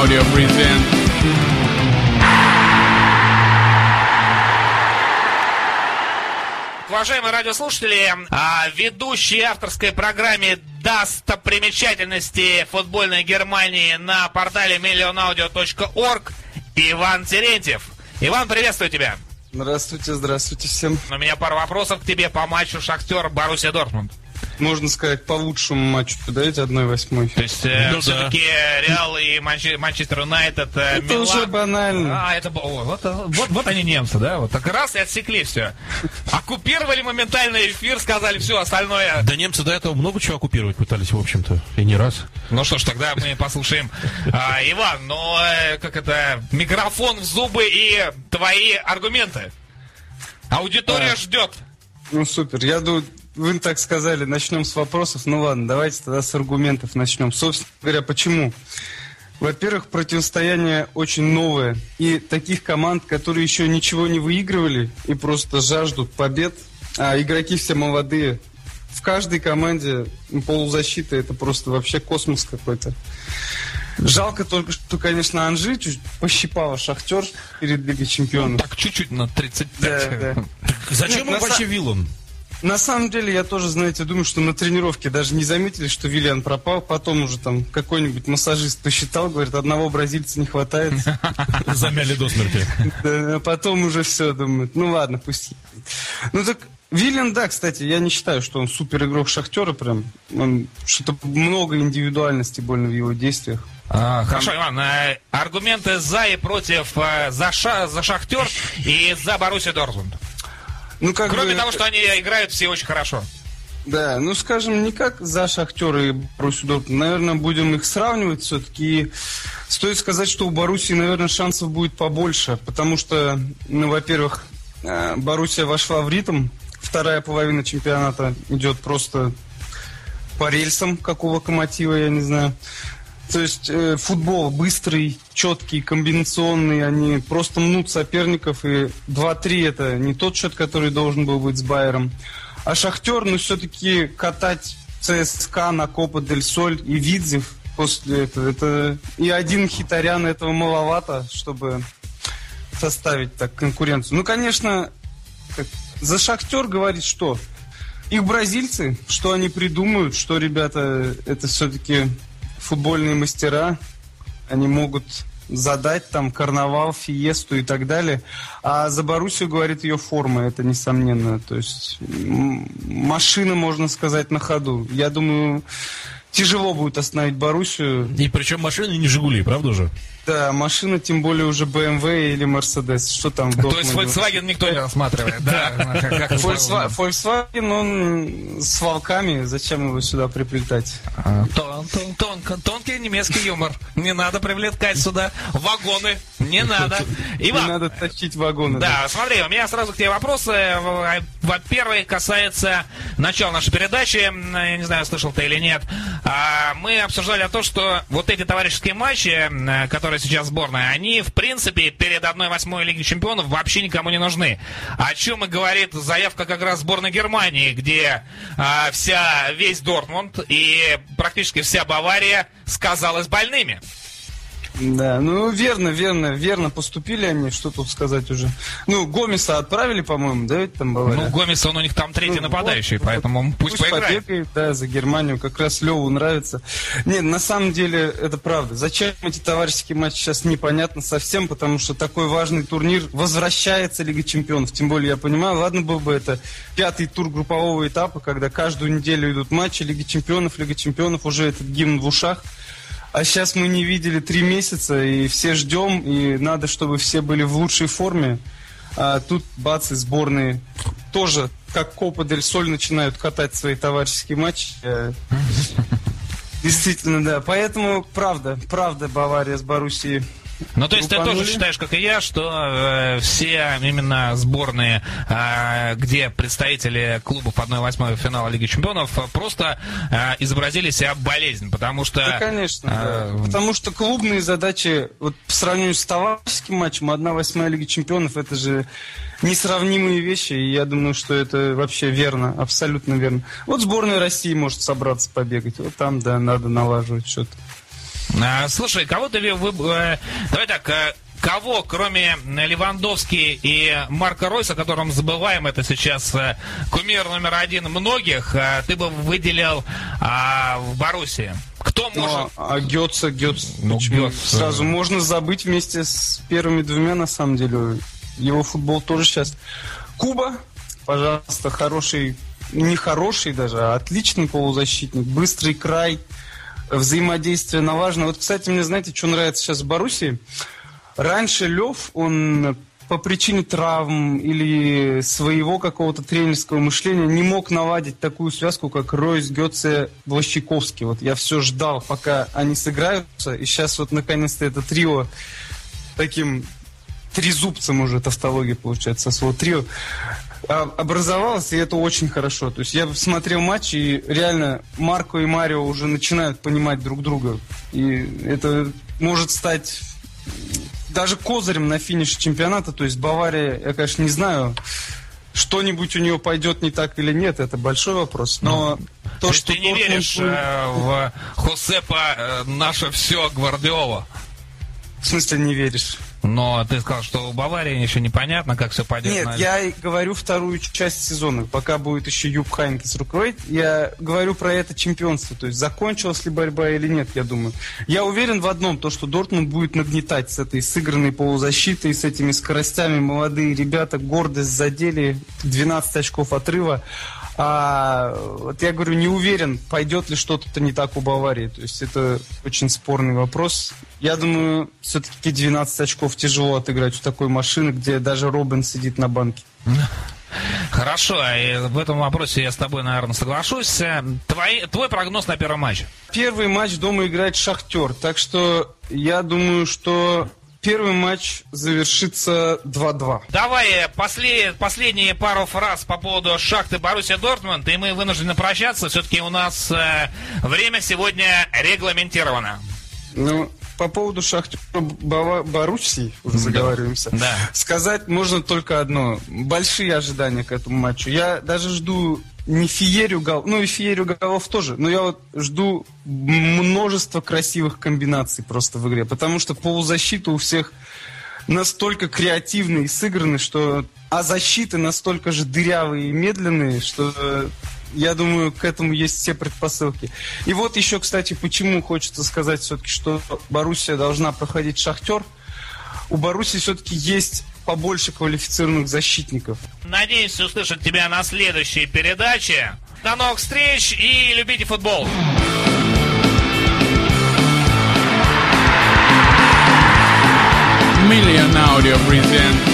Audio present. Уважаемые радиослушатели, а, ведущий авторской программе достопримечательности футбольной Германии на портале millionaudio.org Иван Терентьев. Иван, приветствую тебя. Здравствуйте, здравствуйте всем. У меня пара вопросов к тебе по матчу Шахтер Боруссия Дортмунд. Можно сказать, по лучшему матчу подаете 1-8. То есть э, Ну да. все-таки Реал и Манче- Манчестер Юнайтед, э, Это Милан. уже банально. А, это о, вот, вот, вот они немцы, да? Вот так раз и отсекли все. Оккупировали моментально эфир, сказали все остальное. Да немцы до этого много чего оккупировать пытались, в общем-то, и не раз. Ну что ж, тогда мы послушаем. А, Иван, ну э, как это, микрофон в зубы и твои аргументы. Аудитория А. ждет. Ну супер. Я думаю, вы так сказали, начнем с вопросов. Ну ладно, давайте тогда с аргументов начнем. Собственно говоря, почему? Во-первых, противостояние очень новое. И таких команд, которые еще ничего не выигрывали и просто жаждут побед, а игроки все молодые. В каждой команде полузащита это просто вообще космос какой-то. Жалко только, что, конечно, Анжи чуть пощипала Шахтер перед Лигой Чемпионов. Так чуть-чуть на 35. Да, да. Зачем Нет, на вообще са- Виллан? На самом деле, я тоже, знаете, думаю, что на тренировке даже не заметили, что Виллиан пропал. Потом уже там какой-нибудь массажист посчитал, говорит, одного бразильца не хватает. Замяли до смерти. А потом уже все думают. Ну ладно, пусть. Ну так, Виллиан, да, кстати, я не считаю, что он супер игрок Шахтера прям. Он что-то много индивидуальности больно в его действиях. А, хорошо, Иван, э, аргументы за и против э, за, Ша- за Шахтер и за Боруссия Дортмунд. Ну, как Кроме бы- того, что они играют все очень хорошо. Да, ну скажем, не как за Шахтер и Боруссию Дортмунд. Наверное, будем их сравнивать все-таки. Стоит сказать, что у Боруссии, наверное, шансов будет побольше, потому что, ну, во-первых, э, Боруссия вошла в ритм. Вторая половина чемпионата идет просто по рельсам, как у локомотива, я не знаю. То есть э, футбол быстрый, четкий, комбинационный, они просто мнут соперников, и 2-3 это не тот счет, который должен был быть с Байером. А Шахтер, ну, все-таки катать ЦСКА на Копа Дель Соль и Видзев после этого, это и один хитарян этого маловато, чтобы составить так конкуренцию. Ну, конечно, как- за Шахтер говорить что? Их бразильцы, что они придумают, что ребята, это все-таки футбольные мастера, они могут задать там карнавал, фиесту и так далее. А за Боруссию говорит ее форма, это несомненно. То есть машина, можно сказать, на ходу. Я думаю, тяжело будет остановить Боруссию. И причем машины не Жигули, правда же? Да, машина, тем более уже BMW или Mercedes. Что там То есть? Volkswagen никто не рассматривает, да? Volkswagen, он с волками, зачем его сюда приплетать? А, Тонкий немецкий юмор. Не надо привлекать сюда вагоны. Не надо. Не надо тащить вагоны. Да, смотри, у меня сразу к тебе вопросы. Во-первых, касается начала нашей передачи. Я не знаю, слышал ты или нет. А, Мы обсуждали то, что вот эти товарищеские матчи, которые сейчас сборная, они, в принципе, перед 1-8 Лиги Чемпионов вообще никому не нужны. О чем и говорит заявка как раз сборной Германии, где а, вся, весь Дортмунд и практически вся Бавария сказалась больными. Да, ну верно, верно, верно поступили они, что тут сказать уже. Ну, Гомеса отправили, по-моему, да, ведь там Бавария? Ну, Гомес, он у них там третий Ну, нападающий, вот, поэтому пусть, поиграет. побегает, да, за Германию. Как раз Леву нравится. Нет, на самом деле это правда. Зачем эти товарищеские матчи сейчас непонятно совсем, потому что такой важный турнир возвращается Лига Чемпионов. Тем более, я понимаю, ладно был бы это пятый тур группового этапа, когда каждую неделю идут матчи Лиги Чемпионов, Лига Чемпионов, уже этот гимн в ушах. А сейчас мы не видели три месяца, и все ждем, и надо, чтобы все были в лучшей форме. А тут, бац, и сборные тоже, как Копа Дель Соль, начинают катать свои товарищеские матчи. Э, Действительно, да. Поэтому, правда, правда, Бавария с Боруссией. Ну, то есть ты Группанули. тоже считаешь, как и я, что э, все именно сборные, э, где представители клубов 1-8 финала Лиги Чемпионов, просто э, изобразили себя болезнь, потому что... Да, конечно. э, да. Потому что клубные задачи, вот по сравнению с товарищеским матчем, 1-8 Лиги Чемпионов, это же несравнимые вещи, и я думаю, что это вообще верно, абсолютно верно. Вот сборная России может собраться побегать, вот там, да, надо налаживать что-то. А, слушай, кого ты... Вы, э, давай так, э, кого, кроме Левандовски и Марка Ройса, которым забываем, это сейчас э, кумир номер один многих, ты бы выделил а, в Боруссии? Кто Ну, может... а Гетца, Гетц, Ну, почему? Гетц, Сразу э. можно забыть вместе с первыми двумя, на самом деле. Его футбол тоже сейчас. Куба, пожалуйста, хороший, не хороший даже, а отличный полузащитник, быстрый край, взаимодействие на важно. Вот, кстати, мне знаете, что нравится сейчас в Боруссии? Раньше Лев, он по причине травм или своего какого-то тренерского мышления не мог наладить такую связку, как Ройс, Гетце, Блащиковский. Вот я все ждал, пока они сыграются, и сейчас вот наконец-то это трио таким трезубцем уже тавтология получается, слово трио, а, образовалось, и это очень хорошо. То есть я смотрел матч, и реально Марко и Марио уже начинают понимать друг друга. И это может стать даже козырем на финише чемпионата. То есть Бавария, я, конечно, не знаю, что-нибудь у нее пойдет не так или нет, это большой вопрос. Но То, то, что ты не Дортмунд веришь будет- э, в Хосепа э, наше все Гвардиола? В смысле не веришь? Но ты сказал, что у Баварии еще непонятно, как все пойдет. Нет, на- я говорю вторую часть сезона, пока будет еще Юб Хайнкес руководить. Я говорю про это чемпионство, то есть закончилась ли борьба или нет, я думаю. Я уверен в одном, то, что Дортмунд будет нагнетать с этой сыгранной полузащитой, с этими скоростями. Молодые ребята гордость задели, 12 очков отрыва. А вот я говорю, не уверен, пойдет ли что-то не так у Баварии. То есть это очень спорный вопрос. Я думаю, все-таки 12 очков тяжело отыграть у такой машины, где даже Робин сидит на банке. Хорошо, и в этом вопросе я с тобой, наверное, соглашусь. Э, Твой, твой прогноз на первый матч? Первый матч дома играет Шахтер, так что я думаю, что первый матч завершится 2-2. Давай э, после, последние пару фраз по поводу Шахты Боруссия Дортмунд, и мы вынуждены прощаться. Все-таки у нас э, время сегодня регламентировано. Ну, по поводу Шахтера Боруссии, уже заговариваемся, Да. сказать можно только одно. Большие ожидания к этому матчу. Я даже жду не феерию голов, ну и феерию голов тоже, но я вот жду множество красивых комбинаций просто в игре, потому что полузащита у всех настолько креативные и сыграны, что... А защиты настолько же дырявые и медленные, что я думаю, к этому есть все предпосылки. И вот еще, кстати, почему хочется сказать все-таки, что Боруссия должна проходить Шахтер. У Боруссии все-таки есть побольше квалифицированных защитников. Надеюсь услышать тебя на следующей передаче. До новых встреч и любите футбол. Million Audio present